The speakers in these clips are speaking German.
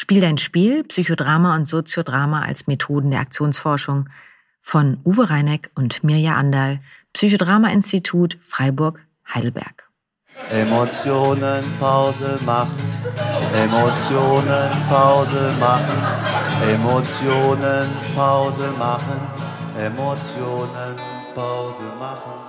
Spiel dein Spiel, Psychodrama und Soziodrama als Methoden der Aktionsforschung von Uwe Reineck und Mirja Anderl, Psychodrama-Institut Freiburg, Heidelberg. Emotionen Pause machen, Emotionen Pause machen, Emotionen Pause machen, Emotionen Pause machen.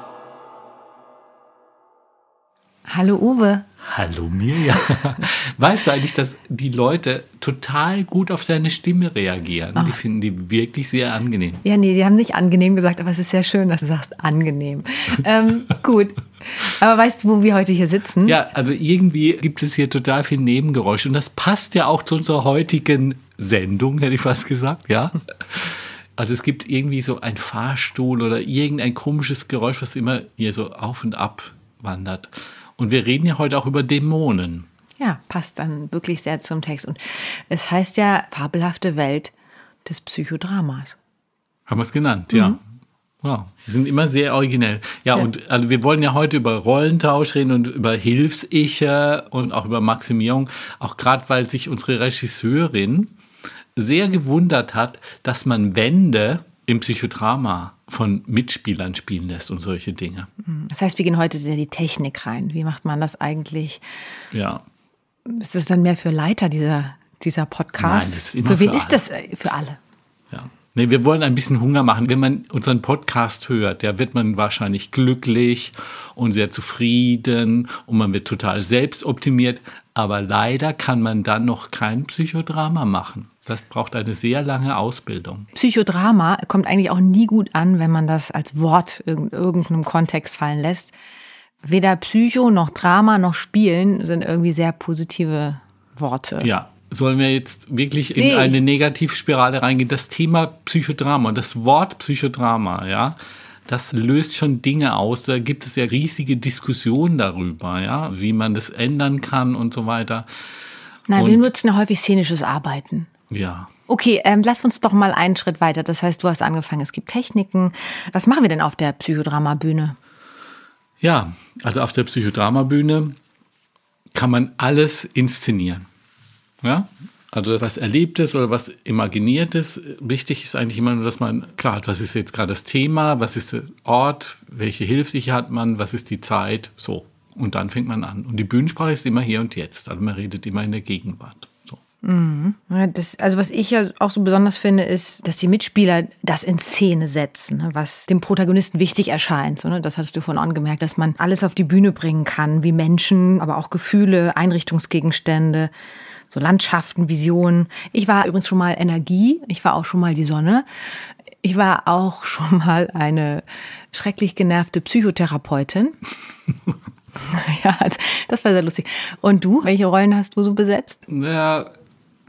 Hallo Uwe. Hallo Mirja. Weißt du eigentlich, dass die Leute total gut auf deine Stimme reagieren? Oh. Die finden die wirklich sehr angenehm. Ja, nee, die haben nicht angenehm gesagt, aber es ist sehr schön, dass du sagst angenehm. ähm, gut. Aber weißt du, wo wir heute hier sitzen? Ja, also irgendwie gibt es hier total viel Nebengeräusche und das passt ja auch zu unserer heutigen Sendung, hätte ich fast gesagt, ja. Also es gibt irgendwie so ein Fahrstuhl oder irgendein komisches Geräusch, was immer hier so auf und ab wandert. Und wir reden ja heute auch über Dämonen. Ja, passt dann wirklich sehr zum Text. Und es heißt ja fabelhafte Welt des Psychodramas. Haben wir es genannt, mhm. ja. Ja, wir sind immer sehr originell. Ja, ja, und also wir wollen ja heute über Rollentausch reden und über Hilfsiche und auch über Maximierung, auch gerade weil sich unsere Regisseurin sehr gewundert hat, dass man Wände im Psychodrama von Mitspielern spielen lässt und solche Dinge. Das heißt, wir gehen heute in die Technik rein. Wie macht man das eigentlich? Ja. Ist das dann mehr für Leiter dieser, dieser Podcast? Nein, das ist immer für wen für ist das äh, für alle? Nee, wir wollen ein bisschen Hunger machen. Wenn man unseren Podcast hört, da wird man wahrscheinlich glücklich und sehr zufrieden und man wird total selbstoptimiert. Aber leider kann man dann noch kein Psychodrama machen. Das braucht eine sehr lange Ausbildung. Psychodrama kommt eigentlich auch nie gut an, wenn man das als Wort in irgendeinem Kontext fallen lässt. Weder Psycho noch Drama noch Spielen sind irgendwie sehr positive Worte. Ja, sollen wir jetzt wirklich in Nee. eine Negativspirale reingehen? Das Thema Psychodrama und das Wort Psychodrama, ja, das löst schon Dinge aus. Da gibt es ja riesige Diskussionen darüber, ja, wie man das ändern kann und so weiter. Nein, wir Und- nutzen ja häufig szenisches Arbeiten. Ja. Okay, ähm, lass uns doch mal einen Schritt weiter. Das heißt, du hast angefangen, es gibt Techniken. Was machen wir denn auf der Psychodramabühne? Ja, also auf der Psychodramabühne kann man alles inszenieren. Ja? Also was Erlebtes oder was Imaginiertes. Wichtig ist eigentlich immer nur, dass man klar hat, was ist jetzt gerade das Thema, was ist der Ort, welche Hilfsicher hat man, was ist die Zeit, so. Und dann fängt man an. Und die Bühnensprache ist immer hier und jetzt. Also man redet immer in der Gegenwart. So. Ja, Das, also was ich ja auch so besonders finde, ist, dass die Mitspieler das in Szene setzen, ne, was dem Protagonisten wichtig erscheint. Ne? Das hattest du vorhin angemerkt, dass man alles auf die Bühne bringen kann, wie Menschen, aber auch Gefühle, Einrichtungsgegenstände, so Landschaften, Visionen. Ich war übrigens schon mal Energie, ich war auch schon mal die Sonne. Ich war auch schon mal eine schrecklich genervte Psychotherapeutin. ja, das war sehr lustig. Und du, welche Rollen hast du so besetzt? Ja,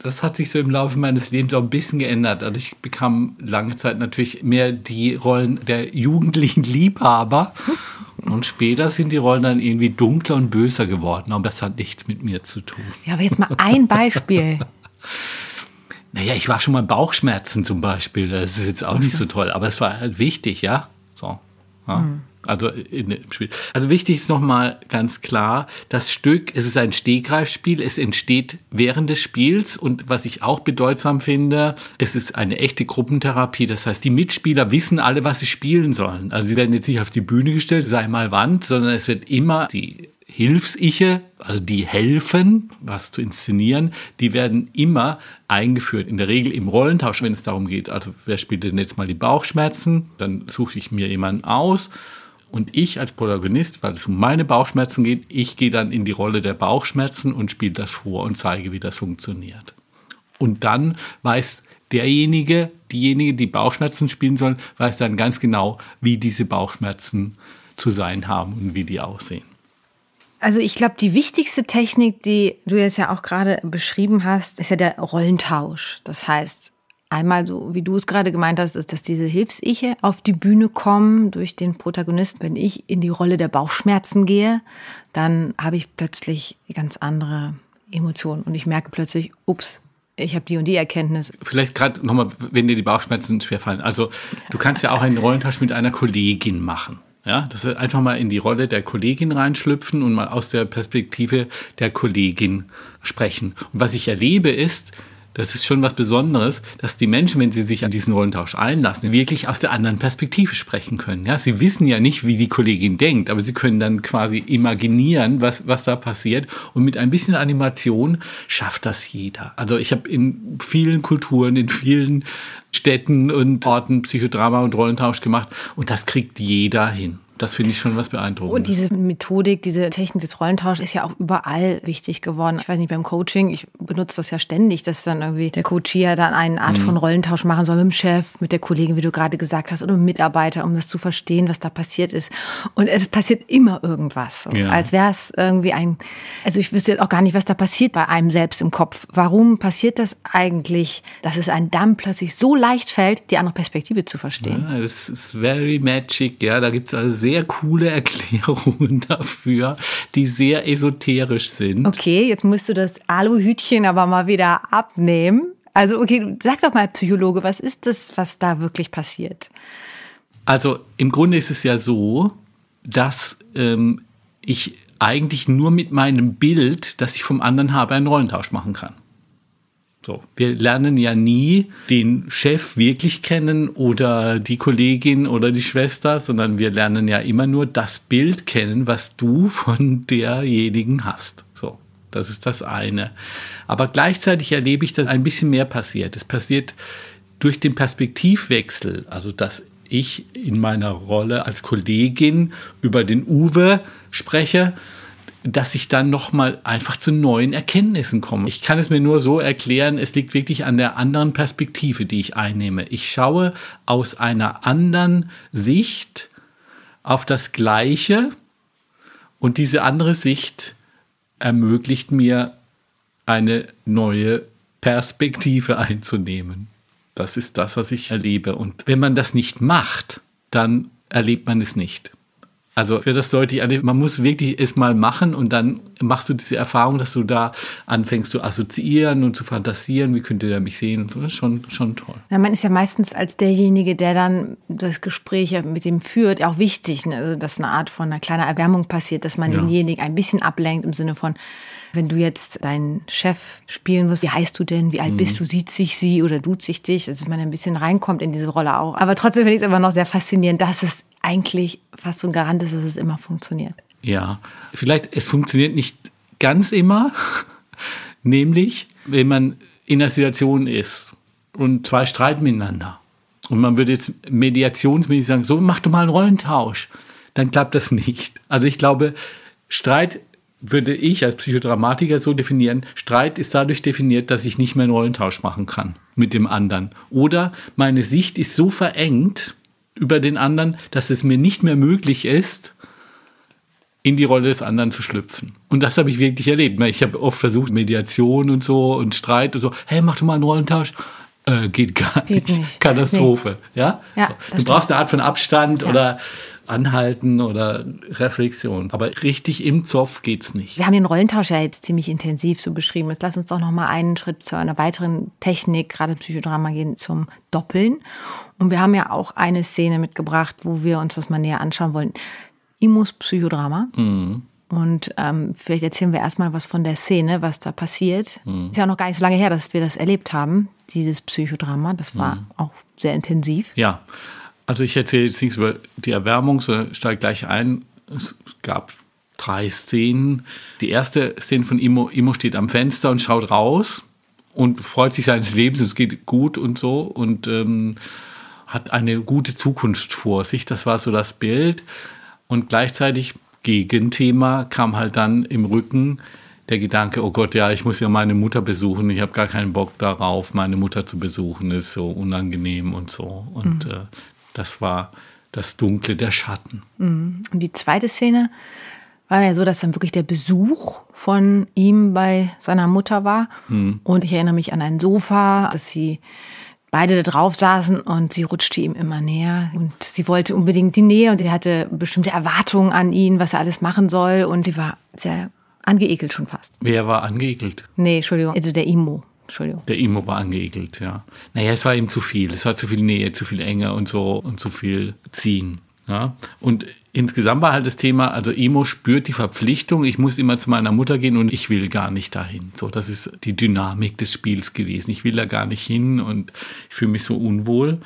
das hat sich so im Laufe meines Lebens auch ein bisschen geändert. Also ich bekam lange Zeit natürlich mehr die Rollen der jugendlichen Liebhaber. Und später sind die Rollen dann irgendwie dunkler und böser geworden. Aber das hat nichts mit mir zu tun. Ja, aber jetzt mal ein Beispiel. Naja, ich war schon mal Bauchschmerzen zum Beispiel. Das ist jetzt auch nicht so toll. Aber es war halt wichtig, ja. So. Ja. Also in, im Spiel. Also wichtig ist nochmal ganz klar, das Stück, es ist ein Stegreifspiel, es entsteht während des Spiels und was ich auch bedeutsam finde, es ist eine echte Gruppentherapie. Das heißt, die Mitspieler wissen alle, was sie spielen sollen. Also sie werden jetzt nicht auf die Bühne gestellt, sei mal Wand, sondern es wird immer die Hilfsiche, also die helfen, was zu inszenieren, die werden immer eingeführt. In der Regel im Rollentausch, wenn es darum geht, also wer spielt denn jetzt mal die Bauchschmerzen, dann suche ich mir jemanden aus und ich als Protagonist, weil es um meine Bauchschmerzen geht, ich gehe dann in die Rolle der Bauchschmerzen und spiele das vor und zeige, wie das funktioniert. Und dann weiß derjenige, diejenige, die Bauchschmerzen spielen sollen, weiß dann ganz genau, wie diese Bauchschmerzen zu sein haben und wie die aussehen. Also ich glaube, die wichtigste Technik, die du jetzt ja auch gerade beschrieben hast, ist ja der Rollentausch. Das heißt, einmal so, wie du es gerade gemeint hast, ist, dass diese Hilfsiche auf die Bühne kommen durch den Protagonisten. Wenn ich in die Rolle der Bauchschmerzen gehe, dann habe ich plötzlich ganz andere Emotionen und ich merke plötzlich, ups, ich habe die und die Erkenntnis. Vielleicht gerade nochmal, wenn dir die Bauchschmerzen schwerfallen. Also du kannst ja auch einen Rollentausch mit einer Kollegin machen. Ja, das ist einfach mal in die Rolle der Kollegin reinschlüpfen und mal aus der Perspektive der Kollegin sprechen. Und was ich erlebe ist, das ist schon was Besonderes, dass die Menschen, wenn sie sich an diesen Rollentausch einlassen, wirklich aus der anderen Perspektive sprechen können. Ja, sie wissen ja nicht, wie die Kollegin denkt, aber sie können dann quasi imaginieren, was, was da passiert. Und mit ein bisschen Animation schafft das jeder. Also ich habe in vielen Kulturen, in vielen Städten und Orten Psychodrama und Rollentausch gemacht und das kriegt jeder hin. Das finde ich schon was beeindruckendes. Und diese Methodik, diese Technik des Rollentauschs ist ja auch überall wichtig geworden. Ich weiß nicht, beim Coaching, ich benutze das ja ständig, dass dann irgendwie der Coach hier dann eine Art mhm. von Rollentausch machen soll mit dem Chef, mit der Kollegin, wie du gerade gesagt hast, oder mit Mitarbeiter, um das zu verstehen, was da passiert ist. Und es passiert immer irgendwas. Ja. Als wäre es irgendwie ein, also ich wüsste jetzt auch gar nicht, was da passiert bei einem selbst im Kopf. Warum passiert das eigentlich, dass es einem dann plötzlich so leicht fällt, die andere Perspektive zu verstehen? Ja, das ist very magic, ja. Da gibt es also sehr sehr coole Erklärungen dafür, die sehr esoterisch sind. Okay, jetzt musst du das Aluhütchen aber mal wieder abnehmen. Also, okay, sag doch mal, Psychologe, was ist das, was da wirklich passiert? Also, im Grunde ist es ja so, dass ähm, ich eigentlich nur mit meinem Bild, das ich vom anderen habe, einen Rollentausch machen kann. So, wir lernen ja nie den Chef wirklich kennen oder die Kollegin oder die Schwester, sondern wir lernen ja immer nur das Bild kennen, was du von derjenigen hast. So, das ist das eine. Aber gleichzeitig erlebe ich, dass ein bisschen mehr passiert. Es passiert durch den Perspektivwechsel, also dass ich in meiner Rolle als Kollegin über den Uwe spreche dass ich dann nochmal einfach zu neuen Erkenntnissen komme. Ich kann es mir nur so erklären, es liegt wirklich an der anderen Perspektive, die ich einnehme. Ich schaue aus einer anderen Sicht auf das Gleiche und diese andere Sicht ermöglicht mir eine neue Perspektive einzunehmen. Das ist das, was ich erlebe. Und wenn man das nicht macht, dann erlebt man es nicht. Also für das deutlich, man muss wirklich es mal machen und dann machst du diese Erfahrung, dass du da anfängst zu assoziieren und zu fantasieren, wie könnte der mich sehen und so. Das ist schon, schon toll. Ja, man ist ja meistens als derjenige, der dann das Gespräch mit dem führt, auch wichtig, ne? also, dass eine Art von einer kleinen Erwärmung passiert, dass man ja. denjenigen ein bisschen ablenkt im Sinne von, wenn du jetzt deinen Chef spielen wirst, wie heißt du denn, wie alt mhm. bist du, sieht sich sie oder duzt sich dich, dass man ein bisschen reinkommt in diese Rolle auch. Aber trotzdem finde ich es immer noch sehr faszinierend, dass es eigentlich fast so ein Garant ist, dass es immer funktioniert. Ja, vielleicht, es funktioniert nicht ganz immer, nämlich wenn man in einer Situation ist und zwei streiten miteinander und man würde jetzt mediationsmäßig sagen, so mach doch mal einen Rollentausch, dann klappt das nicht. Also ich glaube, Streit würde ich als Psychodramatiker so definieren, Streit ist dadurch definiert, dass ich nicht mehr einen Rollentausch machen kann mit dem anderen. Oder meine Sicht ist so verengt, über den anderen, dass es mir nicht mehr möglich ist, in die Rolle des anderen zu schlüpfen. Und das habe ich wirklich erlebt. Ich habe oft versucht, Mediation und so und Streit und so, hey, mach doch mal einen Rollentausch. Äh, geht gar geht nicht. nicht. Katastrophe. Nee. Ja? ja so. Du brauchst eine Art von Abstand ja. oder Anhalten oder Reflexion. Aber richtig im Zoff geht's nicht. Wir haben den Rollentausch ja jetzt ziemlich intensiv so beschrieben. Jetzt lass uns doch noch mal einen Schritt zu einer weiteren Technik, gerade Psychodrama gehen, zum Doppeln. Und wir haben ja auch eine Szene mitgebracht, wo wir uns das mal näher anschauen wollen. Imus Psychodrama. Mhm. Und ähm, vielleicht erzählen wir erstmal was von der Szene, was da passiert. Mhm. Ist ja auch noch gar nicht so lange her, dass wir das erlebt haben, dieses Psychodrama. Das war mhm. auch sehr intensiv. Ja, also ich erzähle jetzt nichts über die Erwärmung, sondern steige gleich ein. Es gab drei Szenen. Die erste Szene von Imo, Imo steht am Fenster und schaut raus und freut sich seines Lebens, es geht gut und so und ähm, hat eine gute Zukunft vor sich. Das war so das Bild. Und gleichzeitig Gegenthema kam halt dann im Rücken der Gedanke, oh Gott, ja, ich muss ja meine Mutter besuchen. Ich habe gar keinen Bock darauf, meine Mutter zu besuchen. Ist so unangenehm und so. Und mhm. äh, das war das Dunkle der Schatten. Mhm. Und die zweite Szene war ja so, dass dann wirklich der Besuch von ihm bei seiner Mutter war. Mhm. Und ich erinnere mich an ein Sofa, dass sie beide da drauf saßen und sie rutschte ihm immer näher und sie wollte unbedingt die Nähe und sie hatte bestimmte Erwartungen an ihn, was er alles machen soll und sie war sehr angeekelt schon fast. Wer war angeekelt? Nee, Entschuldigung, also der Imo. Entschuldigung. Der Imo war angeekelt, ja. Naja, es war ihm zu viel. Es war zu viel Nähe, zu viel Enge und so und zu viel Ziehen. Ja, und insgesamt war halt das Thema, also Emo spürt die Verpflichtung, ich muss immer zu meiner Mutter gehen und ich will gar nicht dahin. So, das ist die Dynamik des Spiels gewesen. Ich will da gar nicht hin und ich fühle mich so unwohl.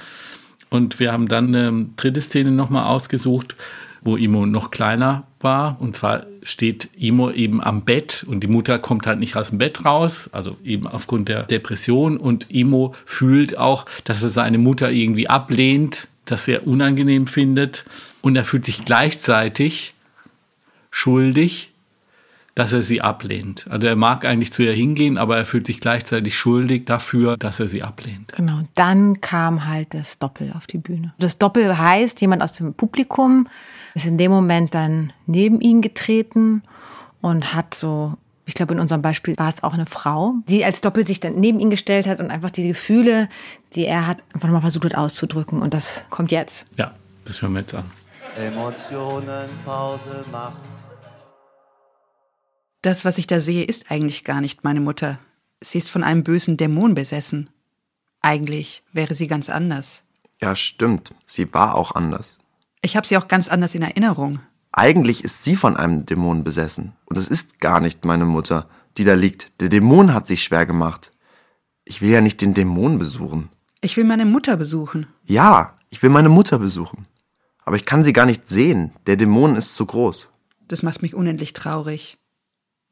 Und wir haben dann eine dritte Szene nochmal ausgesucht, wo Imo noch kleiner war. Und zwar steht Imo eben am Bett und die Mutter kommt halt nicht aus dem Bett raus, also eben aufgrund der Depression. Und Imo fühlt auch, dass er seine Mutter irgendwie ablehnt, das er unangenehm findet. Und er fühlt sich gleichzeitig schuldig, dass er sie ablehnt. Also er mag eigentlich zu ihr hingehen, aber er fühlt sich gleichzeitig schuldig dafür, dass er sie ablehnt. Genau, dann kam halt das Doppel auf die Bühne. Das Doppel heißt, jemand aus dem Publikum ist in dem Moment dann neben ihn getreten und hat so ich glaube, in unserem Beispiel war es auch eine Frau, die als Doppel sich dann neben ihn gestellt hat und einfach die Gefühle, die er hat, einfach nochmal versucht hat auszudrücken. Und das kommt jetzt. Ja, das hören wir jetzt an. Emotionen Pause machen. Das, was ich da sehe, ist eigentlich gar nicht meine Mutter. Sie ist von einem bösen Dämon besessen. Eigentlich wäre sie ganz anders. Ja, stimmt. Sie war auch anders. Ich habe sie auch ganz anders in Erinnerung. Eigentlich ist sie von einem Dämon besessen. Und es ist gar nicht meine Mutter, die da liegt. Der Dämon hat sich schwer gemacht. Ich will ja nicht den Dämon besuchen. Ich will meine Mutter besuchen. Ja, ich will meine Mutter besuchen. Aber ich kann sie gar nicht sehen. Der Dämon ist zu groß. Das macht mich unendlich traurig.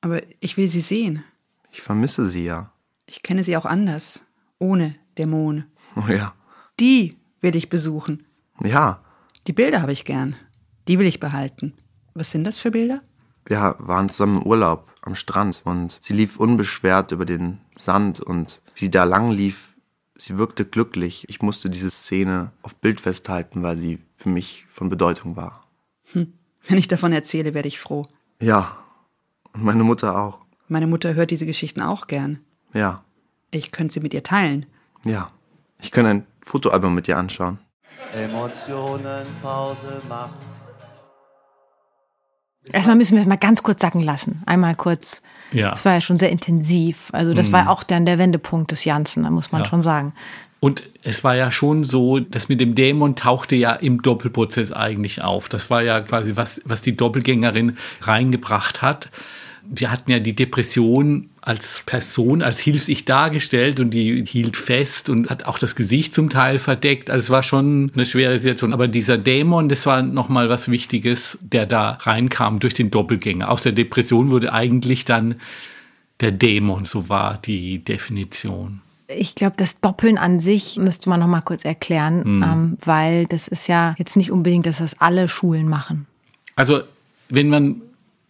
Aber ich will sie sehen. Ich vermisse sie ja. Ich kenne sie auch anders. Ohne Dämon. Oh ja. Die will ich besuchen. Ja, Die Bilder habe ich gern. Die will ich behalten. Was sind das für Bilder? wir waren zusammen im Urlaub am Strand und sie lief unbeschwert über den Sand und wie sie da lang lief, sie wirkte glücklich. Ich musste diese Szene auf Bild festhalten, weil sie für mich von Bedeutung war. Wenn ich davon erzähle, werde ich froh. Ja, und meine Mutter auch. Meine Mutter hört diese Geschichten auch gern. Ja, Ich könnte sie mit ihr teilen. ja. Ich kann ein Fotoalbum mit dir anschauen. Emotionen Pause machen. Erstmal müssen wir es mal ganz kurz sacken lassen. Einmal kurz. Ja. Das war ja schon sehr intensiv. Also das war auch dann der Wendepunkt des Janssen, da muss man Ja. schon sagen. Und es war ja schon so, dass mit dem Dämon tauchte ja im Doppelprozess eigentlich auf. Das war ja quasi, was, was die Doppelgängerin reingebracht hat. Wir hatten ja die Depression als Person, als Hilfs-Ich dargestellt und die hielt fest und hat auch das Gesicht zum Teil verdeckt. Also es war schon eine schwere Situation. Aber dieser Dämon, das war nochmal was Wichtiges, der da reinkam durch den Doppelgänger. Aus der Depression wurde eigentlich dann der Dämon, so war die Definition. Ich glaube, das Doppeln an sich müsste man noch mal kurz erklären, ähm, weil das ist ja jetzt nicht unbedingt, dass das alle Schulen machen. Also, wenn man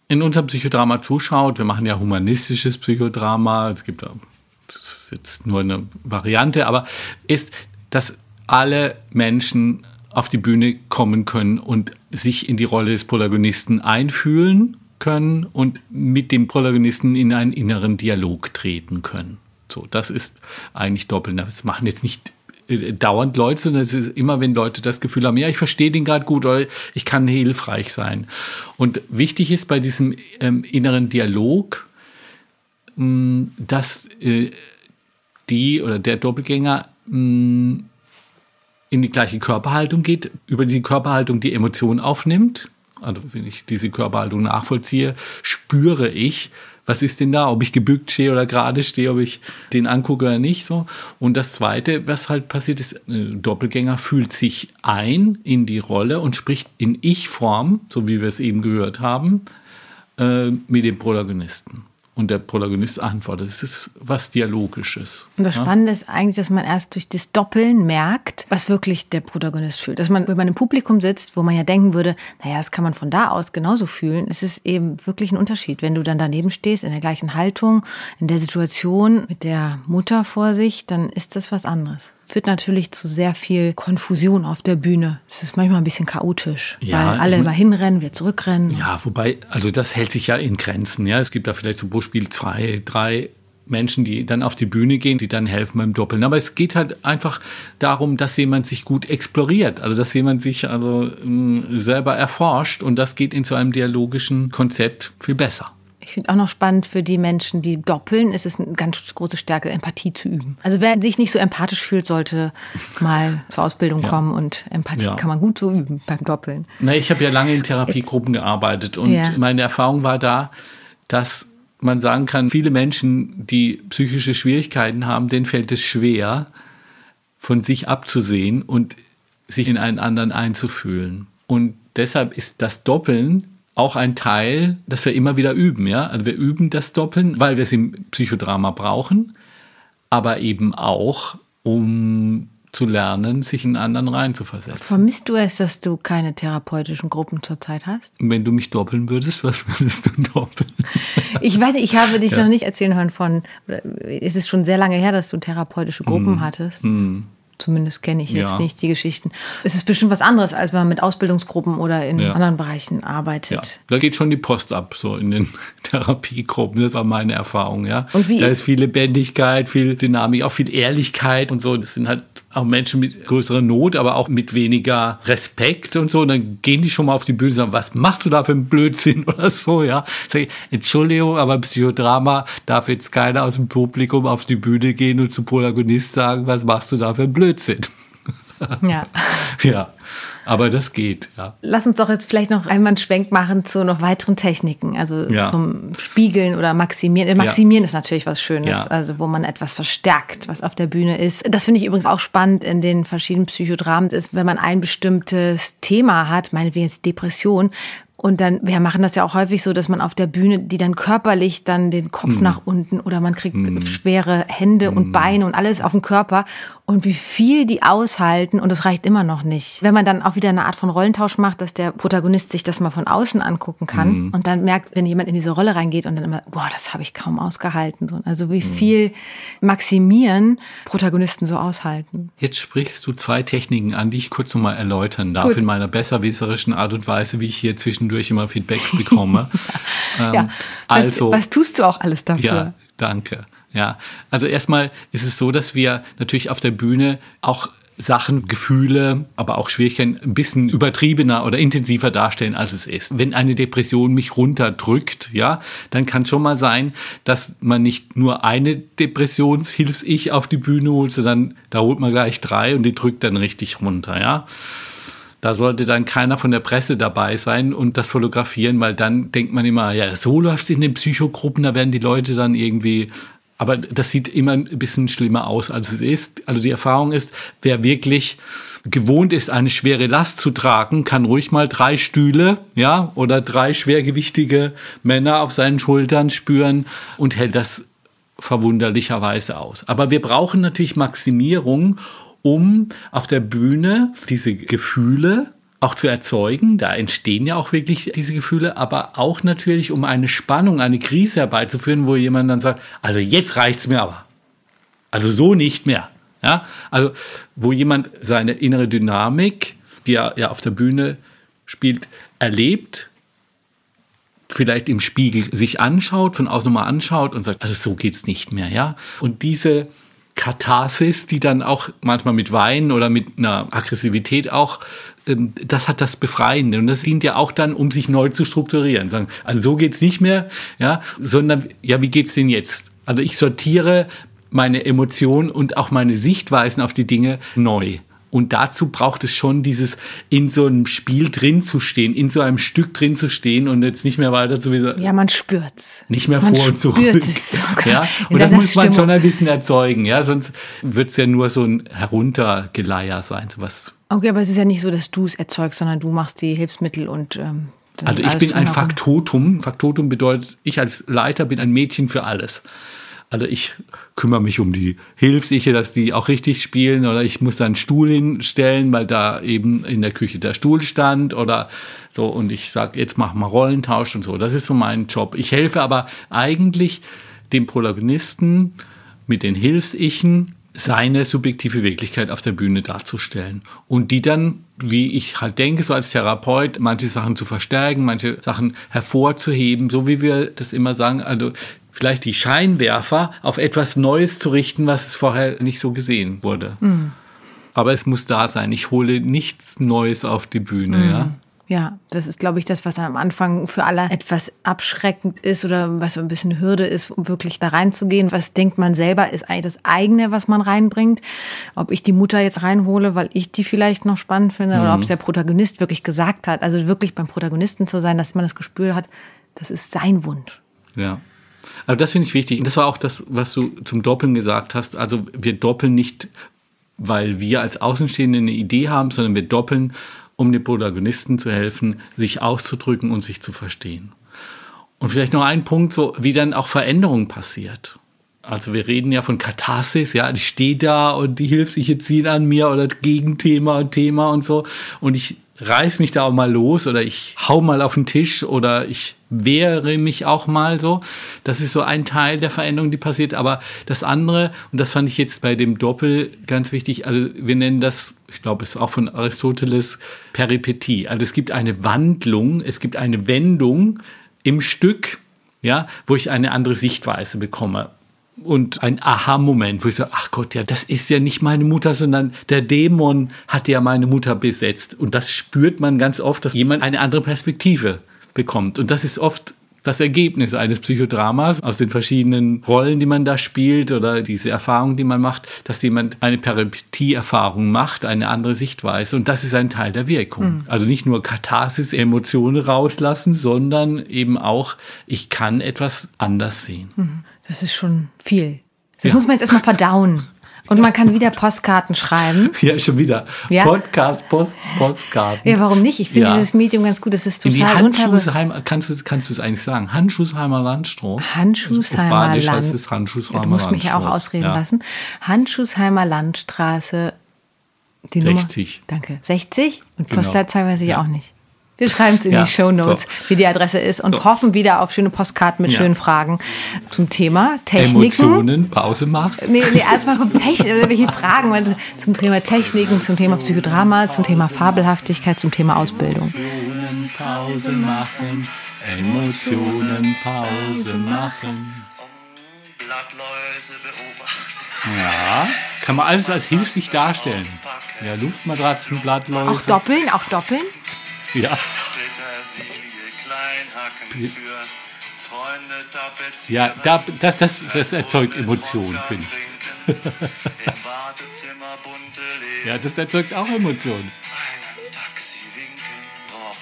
in unserem Psychodrama zuschaut, wir machen ja humanistisches Psychodrama, es gibt, das ist jetzt nur eine Variante, aber ist, dass alle Menschen auf die Bühne kommen können und sich in die Rolle des Protagonisten einfühlen können und mit dem Protagonisten in einen inneren Dialog treten können. So, das ist eigentlich doppelt. Das machen jetzt nicht äh, dauernd Leute, sondern es ist immer, wenn Leute das Gefühl haben, ja, ich verstehe den gerade gut oder ich kann hilfreich sein. Und wichtig ist bei diesem ähm, inneren Dialog, mh, dass äh, die oder der Doppelgänger mh, in die gleiche Körperhaltung geht, über die Körperhaltung die Emotion aufnimmt. Also wenn ich diese Körperhaltung nachvollziehe, spüre ich, was ist denn da, ob ich gebückt stehe oder gerade stehe, ob ich den angucke oder nicht. So. Und das Zweite, was halt passiert ist, ein Doppelgänger fühlt sich ein in die Rolle und spricht in Ich-Form, so wie wir es eben gehört haben, äh, mit dem Protagonisten. Und der Protagonist antwortet. Es ist was Dialogisches. Und das ja? Spannende ist eigentlich, dass man erst durch das Doppeln merkt, was wirklich der Protagonist fühlt. Dass man, wenn man im Publikum sitzt, wo man ja denken würde, naja, das kann man von da aus genauso fühlen, es ist eben wirklich ein Unterschied. Wenn du dann daneben stehst, in der gleichen Haltung, in der Situation mit der Mutter vor sich, dann ist das was anderes. Führt natürlich zu sehr viel Konfusion auf der Bühne. Es ist manchmal ein bisschen chaotisch, Ja, weil alle immer hinrennen, wir zurückrennen. Ja, wobei, also das hält sich ja in Grenzen. Ja, es gibt da vielleicht zum Beispiel zwei, drei Menschen, die dann auf die Bühne gehen, die dann helfen beim Doppeln. Aber es geht halt einfach darum, dass jemand sich gut exploriert, also dass jemand sich also ähm, selber erforscht und das geht in so einem dialogischen Konzept viel besser. Ich finde auch noch spannend für die Menschen, die doppeln, ist es eine ganz große Stärke, Empathie zu üben. Also wer sich nicht so empathisch fühlt, sollte mal zur Ausbildung Ja. kommen und Empathie Ja. kann man gut so üben beim Doppeln. Na, ich habe ja lange in Therapiegruppen gearbeitet und Ja. meine Erfahrung war da, dass man sagen kann, viele Menschen, die psychische Schwierigkeiten haben, denen fällt es schwer, von sich abzusehen und sich in einen anderen einzufühlen. Und deshalb ist das Doppeln auch ein Teil, das wir immer wieder üben, ja. Also wir üben das Doppeln, weil wir es im Psychodrama brauchen, aber eben auch, um zu lernen, sich in anderen reinzuversetzen. Vermisst du es, dass du keine therapeutischen Gruppen zurzeit hast? Wenn du mich doppeln würdest, was würdest du doppeln? Ich weiß nicht, ich habe dich noch nicht erzählen hören von, es ist schon sehr lange her, dass du therapeutische Gruppen hattest. Zumindest kenne ich jetzt Ja. nicht die Geschichten. Es ist bestimmt was anderes, als wenn man mit Ausbildungsgruppen oder in Ja. anderen Bereichen Ja, arbeitet. da geht schon die Post ab, so in den Therapiegruppen. Das war meine Erfahrung, ja. Und wie- da ist viel Lebendigkeit, viel Dynamik, auch viel Ehrlichkeit und so. Das sind halt auch Menschen mit größerer Not, aber auch mit weniger Respekt und so. Und dann gehen die schon mal auf die Bühne und sagen, was machst du da für einen Blödsinn oder so, ja. Sag ich, Entschuldigung, aber Psychodrama darf jetzt keiner aus dem Publikum auf die Bühne gehen und zum Protagonist sagen, was machst du da für einen Blödsinn. Ja. ja, aber das geht, ja. Lass uns doch jetzt vielleicht noch einmal einen Schwenk machen zu noch weiteren Techniken, also Ja. zum Spiegeln oder Maximieren. Äh, Maximieren ist natürlich was Schönes, Ja. also wo man etwas verstärkt, was auf der Bühne ist. Das finde ich übrigens auch spannend in den verschiedenen Psychodramen, ist, wenn man ein bestimmtes Thema hat, meinetwegen jetzt Depression, und dann, wir machen das ja auch häufig so, dass man auf der Bühne, die dann körperlich dann den Kopf Mhm. nach unten oder man kriegt schwere Hände und Beine und alles auf den Körper und wie viel die aushalten und das reicht immer noch nicht. Wenn man dann auch wieder eine Art von Rollentausch macht, dass der Protagonist sich das mal von außen angucken kann Mhm. und dann merkt, wenn jemand in diese Rolle reingeht und dann immer, boah, das habe ich kaum ausgehalten. So, Also wie Mhm. viel maximieren Protagonisten so aushalten. Jetzt sprichst du zwei Techniken an, die ich kurz nochmal erläutern darf, Gut. in meiner besserwisserischen Art und Weise, wie ich hier zwischendurch immer Feedbacks bekomme. ähm, ja. also, was, was tust du auch alles dafür? ja, danke. Ja, also erstmal ist es so, dass wir natürlich auf der Bühne auch Sachen, Gefühle, aber auch Schwierigkeiten ein bisschen übertriebener oder intensiver darstellen, als es ist. Wenn eine Depression mich runterdrückt, ja, dann kann schon mal sein, dass man nicht nur eine Depressionshilfs-Ich auf die Bühne holt, sondern da holt man gleich drei und die drückt dann richtig runter, ja. Da sollte dann keiner von der Presse dabei sein und das fotografieren, weil dann denkt man immer, ja, so läuft es in den Psychogruppen, da werden die Leute dann irgendwie. Aber das sieht immer ein bisschen schlimmer aus, als es ist. Also die Erfahrung ist, wer wirklich gewohnt ist, eine schwere Last zu tragen, kann ruhig mal drei Stühle, ja, oder drei schwergewichtige Männer auf seinen Schultern spüren und hält das verwunderlicherweise aus. Aber wir brauchen natürlich Maximierung, um auf der Bühne diese Gefühle auch zu erzeugen. Da entstehen ja auch wirklich diese Gefühle, aber auch natürlich, um eine Spannung, eine Krise herbeizuführen, wo jemand dann sagt, also jetzt reicht's mir aber. Also so nicht mehr. Ja, also wo jemand seine innere Dynamik, die er ja auf der Bühne spielt, erlebt, vielleicht im Spiegel sich anschaut, von außen nochmal anschaut und sagt, also so geht's nicht mehr, ja. Und diese Katharsis, die dann auch manchmal mit Weinen oder mit einer Aggressivität auch, ähm, das hat das Befreiende. Und das dient ja auch dann, um sich neu zu strukturieren. Sagen, also so geht's nicht mehr, ja, sondern, ja, wie geht's denn jetzt? Also ich sortiere meine Emotionen und auch meine Sichtweisen auf die Dinge neu. Und dazu braucht es schon dieses in so einem Spiel drin zu stehen, in so einem Stück drin zu stehen und jetzt nicht mehr weiter zu wieder Ja, man spürt's. nicht mehr man vor und zurück. spürt es sogar ja, und das muss man Stimmung. schon ein bisschen erzeugen, ja, sonst wird es ja nur so ein Heruntergeleier sein, sowas. Okay, aber es ist ja nicht so, dass du es erzeugst, sondern du machst die Hilfsmittel und ähm, Also ich bin ein. Faktotum. Faktotum bedeutet, ich als Leiter bin ein Mädchen für alles. Also ich kümmere mich um die Hilfsiche, dass die auch richtig spielen oder ich muss da einen Stuhl hinstellen, weil da eben in der Küche der Stuhl stand oder so und ich sage, jetzt mach mal Rollentausch und so. Das ist so mein Job. Ich helfe aber eigentlich dem Protagonisten mit den Hilfsichen seine subjektive Wirklichkeit auf der Bühne darzustellen und die dann, wie ich halt denke, so als Therapeut, manche Sachen zu verstärken, manche Sachen hervorzuheben, so wie wir das immer sagen, also vielleicht die Scheinwerfer auf etwas Neues zu richten, was vorher nicht so gesehen wurde. Aber es muss da sein. Ich hole nichts Neues auf die Bühne, ja. Ja, das ist, glaube ich, das, was am Anfang für alle etwas abschreckend ist oder was ein bisschen Hürde ist, um wirklich da reinzugehen. Was denkt man selber, ist eigentlich das eigene, was man reinbringt. Ob ich die Mutter jetzt reinhole, weil ich die vielleicht noch spannend finde, oder ob es der Protagonist wirklich gesagt hat. Also wirklich beim Protagonisten zu sein, dass man das Gespür hat, das ist sein Wunsch. Ja. Also das finde ich wichtig. Und das war auch das, was du zum Doppeln gesagt hast. Also wir doppeln nicht, weil wir als Außenstehende eine Idee haben, sondern wir doppeln, um den Protagonisten zu helfen, sich auszudrücken und sich zu verstehen. Und vielleicht noch ein Punkt, so wie dann auch Veränderung passiert. Also wir reden ja von Katharsis, ja, ich stehe da und die Hilfsliche ziehen an mir oder Gegenthema und Thema und so. Und ich reiß mich da auch mal los oder ich hau mal auf den Tisch oder ich wehre mich auch mal so. Das ist so ein Teil der Veränderung, die passiert. Aber das andere, und das fand ich jetzt bei dem Doppel ganz wichtig, also wir nennen das, ich glaube, es ist auch von Aristoteles Peripetie. Also es gibt eine Wandlung, es gibt eine Wendung im Stück, ja, wo ich eine andere Sichtweise bekomme und ein Aha-Moment, wo ich so, ach Gott, ja, das ist ja nicht meine Mutter, sondern der Dämon hat ja meine Mutter besetzt. Und das spürt man ganz oft, dass jemand eine andere Perspektive bekommt. Und das ist oft das Ergebnis eines Psychodramas aus den verschiedenen Rollen, die man da spielt oder diese Erfahrung, die man macht, dass jemand eine Peripetie-Erfahrung macht, eine andere Sichtweise. Und das ist ein Teil der Wirkung. Mhm. Also nicht nur Katharsis, Emotionen rauslassen, sondern eben auch, ich kann etwas anders sehen. Mhm. Das ist schon viel. Das ja. muss man jetzt erstmal verdauen. Und man kann wieder Postkarten schreiben. Ja, schon wieder. Ja? Podcast, Post, Postkarten. Ja, warum nicht? Ich finde ja. dieses Medium ganz gut. Das ist total In die Handschuhsheimer, kannst du, kannst du es eigentlich sagen? Handschuhsheimer Landstraße. Handschuhsheimer Land. heißt es Handschuhsheimer Du musst mich ja auch ausreden ja. lassen. Handschuhsheimer Landstraße. Die 60. Nummer, danke. 60? Und genau. Postleitzahl weiß ich ja. auch nicht. Wir schreiben es in ja, die Show Notes, so. wie die Adresse ist und so. hoffen wieder auf schöne Postkarten mit ja. schönen Fragen zum Thema Techniken. Emotionen, Pause machen. Nee, nee erstmal kommt Technik, welche Fragen zum Thema Techniken, zum Thema Psychodrama, zum Thema Fabelhaftigkeit, zum Thema Ausbildung. Emotionen, Pause machen. Emotionen, Pause machen. Blattläuse beobachten. Ja, kann man alles als hilflich darstellen. Ja, Luftmatratzen, Blattläuse. Auch doppeln, auch doppeln. Ja. Ja, da, das, das, das erzeugt Emotionen, finde ich. ja, das erzeugt auch Emotionen.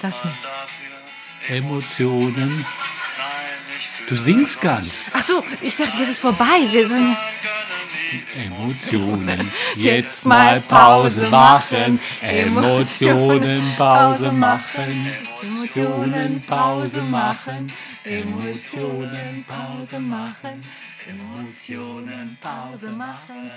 Das nicht. Emotionen. Du singst gar nicht. Ach so, ich dachte, jetzt ist vorbei. Wir sind Emotionen. Jetzt mal Pause machen. Emotionen Pause machen. Emotionen Pause machen. Emotionen Pause machen. Emotionen Pause machen.